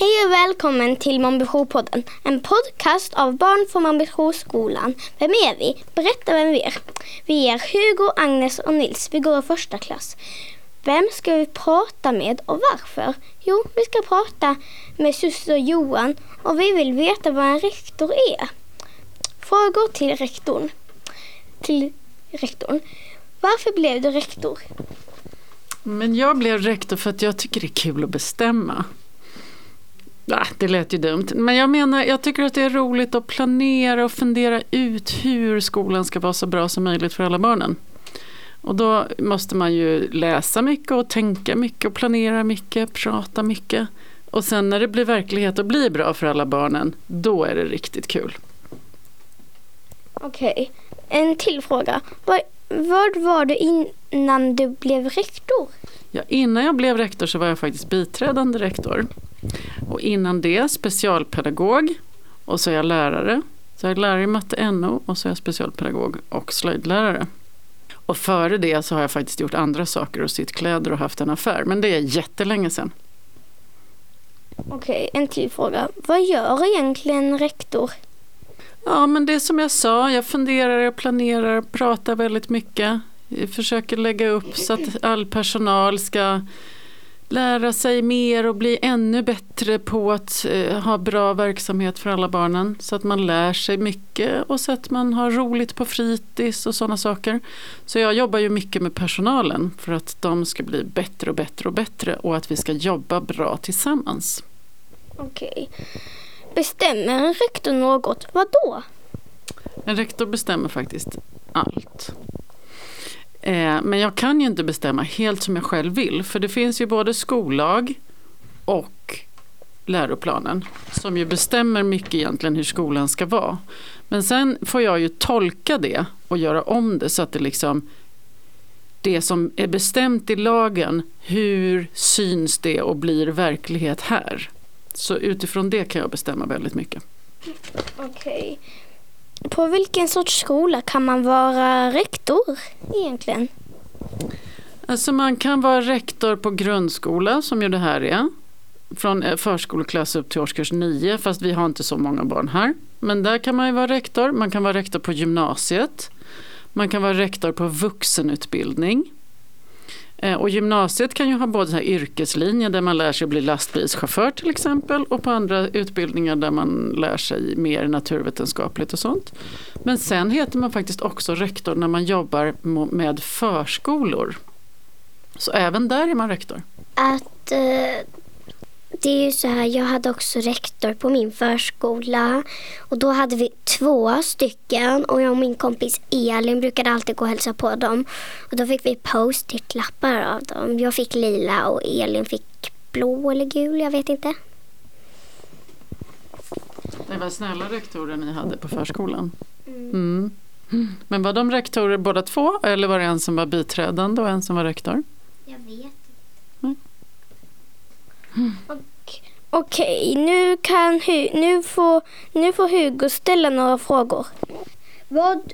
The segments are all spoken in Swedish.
Hej och välkommen till Mombijour-podden. En podcast av barn från Mombijourskolan. Vem är vi? Berätta vem vi är. Vi är Hugo, Agnes och Nils. Vi går i första klass. Vem ska vi prata med och varför? Jo, vi ska prata med syster Johan och vi vill veta vad en rektor är. Frågor till rektorn. Till rektorn. Varför blev du rektor? Men jag blev rektor för att jag tycker det är kul att bestämma. Ja, det lät ju dumt. Men jag menar, jag tycker att det är roligt att planera och fundera ut hur skolan ska vara så bra som möjligt för alla barnen. Och då måste man ju läsa mycket och tänka mycket och planera mycket, prata mycket. Och sen när det blir verklighet och blir bra för alla barnen, då är det riktigt kul. Okej, en till fråga. Vad, vad var du innan du blev rektor? Ja, innan jag blev rektor så var jag faktiskt biträdande rektor. Och innan det specialpedagog och så är jag lärare. Så jag är lärare i matte NO och så är jag specialpedagog och slöjdlärare. Och före det så har jag faktiskt gjort andra saker och sytt kläder och haft en affär. Men det är jättelänge sedan. Okej, en till fråga. Vad gör egentligen rektor? Ja, men det är som jag sa, jag funderar, jag planerar, pratar väldigt mycket. Jag försöker lägga upp så att all personal ska lära sig mer och bli ännu bättre på att eh, ha bra verksamhet för alla barnen. Så att man lär sig mycket och så att man har roligt på fritids och sådana saker. Så jag jobbar ju mycket med personalen för att de ska bli bättre och bättre och bättre och att vi ska jobba bra tillsammans. Okej. Bestämmer en rektor något? Vad då? En rektor bestämmer faktiskt allt. Eh, men jag kan ju inte bestämma helt som jag själv vill. För det finns ju både skollag och läroplanen. Som ju bestämmer mycket egentligen hur skolan ska vara. Men sen får jag ju tolka det och göra om det så att det liksom det som är bestämt i lagen, hur syns det och blir verklighet här? Så utifrån det kan jag bestämma väldigt mycket. Okej. På vilken sorts skola kan man vara rektor egentligen? Alltså man kan vara rektor på grundskola som ju det här är. Från eh, förskoleklass upp till årskurs 9 fast vi har inte så många barn här. Men där kan man ju vara rektor. Man kan vara rektor på gymnasiet. Man kan vara rektor på vuxenutbildning. Eh, och gymnasiet kan ju ha både så här yrkeslinjer där man lär sig att bli lastbilschaufför till exempel och på andra utbildningar där man lär sig mer naturvetenskapligt och sånt. Men sen heter man faktiskt också rektor när man jobbar med förskolor. Så även där är man rektor. att eh, det är ju så här, jag hade också rektor på min förskola och då hade vi två stycken och jag och min kompis Elin brukade alltid gå och hälsa på dem och då fick vi post-it-lappar av dem. Jag fick lila och Elin fick blå eller gul, jag vet inte. Det var snälla rektorer ni hade på förskolan. Mm. Men var de rektorer båda två eller var det en som var biträdande och en som var rektor? Jag vet. Okej, nu, kan Hu- nu, får, nu får Hugo ställa några frågor. Vad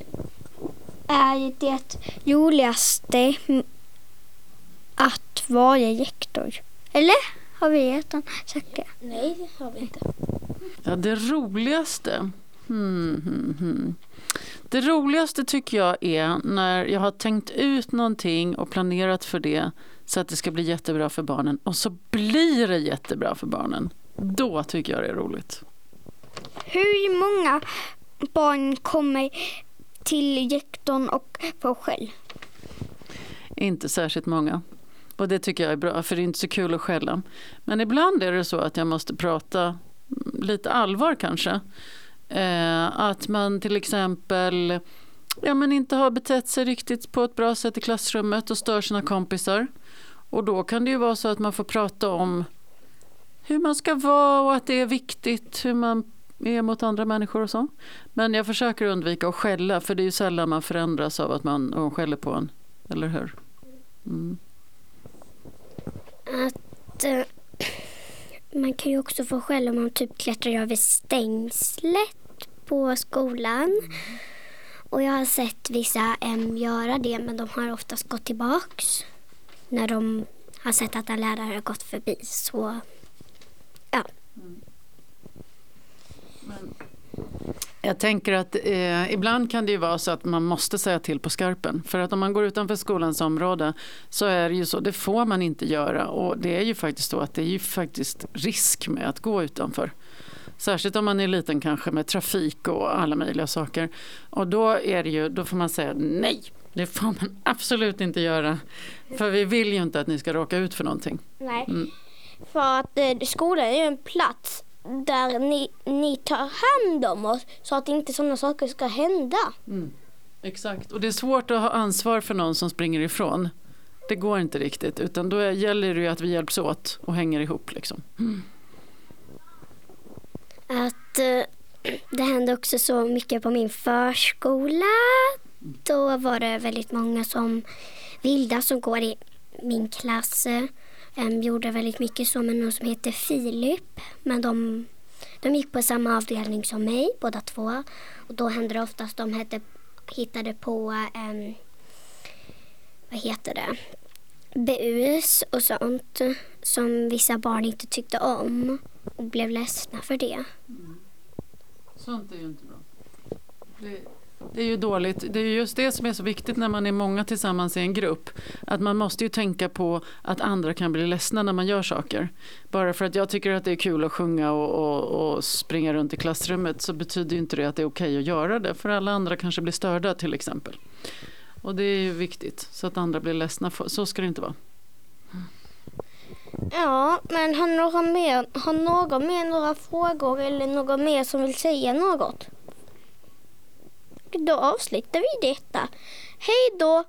är det roligaste att vara rektor? Eller? Har vi redan sagt det? Nej, det har vi inte. Ja, det roligaste. Hmm, hmm, hmm. Det roligaste tycker jag är när jag har tänkt ut någonting och planerat för det så att det ska bli jättebra för barnen och så blir det jättebra för barnen. Då tycker jag det är roligt. Hur många barn kommer till rektorn och får skäll? Inte särskilt många. Och det tycker jag är bra, för det är inte så kul att skälla. Men ibland är det så att jag måste prata lite allvar kanske. Eh, att man till exempel ja, men inte har betett sig riktigt på ett bra sätt i klassrummet och stör sina kompisar. Och då kan det ju vara så att man får prata om hur man ska vara och att det är viktigt hur man är mot andra människor och så. Men jag försöker undvika att skälla för det är ju sällan man förändras av att man någon skäller på en. Eller hur? Mm. Att eh, man kan ju också få skäll om man typ klättrar över stängslet på skolan. Och jag har sett vissa em, göra det men de har oftast gått tillbaks när de har sett att en lärare har gått förbi. Så ja, mm. Men jag tänker att eh, ibland kan det ju vara så att man måste säga till på skarpen. För att om man går utanför skolans område så är det ju så, det får man inte göra. Och det är ju faktiskt så att det är ju faktiskt risk med att gå utanför. Särskilt om man är liten kanske med trafik och alla möjliga saker. Och då, är det ju, då får man säga nej, det får man absolut inte göra. För vi vill ju inte att ni ska råka ut för någonting. Nej. Mm. För att eh, skolan är ju en plats där ni, ni tar hand om oss så att inte sådana saker ska hända. Exakt, och det är svårt att ha ansvar för någon som springer ifrån. Det går inte riktigt, utan då gäller det ju att vi hjälps åt och hänger ihop. Liksom. Att eh, det hände också så mycket på min förskola. Då var det väldigt många som vilda som går i min klass. eh, gjorde väldigt mycket så med någon som heter Filip. Men de, de gick på samma avdelning som mig, båda två. Och då hände det oftast de hette, hittade på, em, vad heter det, bus och sånt som vissa barn inte tyckte om och blev ledsna för det. Mm. Sånt är ju inte bra. Det, det är ju dåligt. Det är just det som är så viktigt när man är många tillsammans i en grupp. Att man måste ju tänka på att andra kan bli ledsna när man gör saker. Bara för att jag tycker att det är kul att sjunga och, och, och springa runt i klassrummet så betyder ju inte det att det är okej att göra det. För alla andra kanske blir störda till exempel. Och det är ju viktigt så att andra blir ledsna. Så ska det inte vara. Ja, men har någon mer, har någon mer några frågor eller någon mer som vill säga något? Då avslutar vi detta. Hej då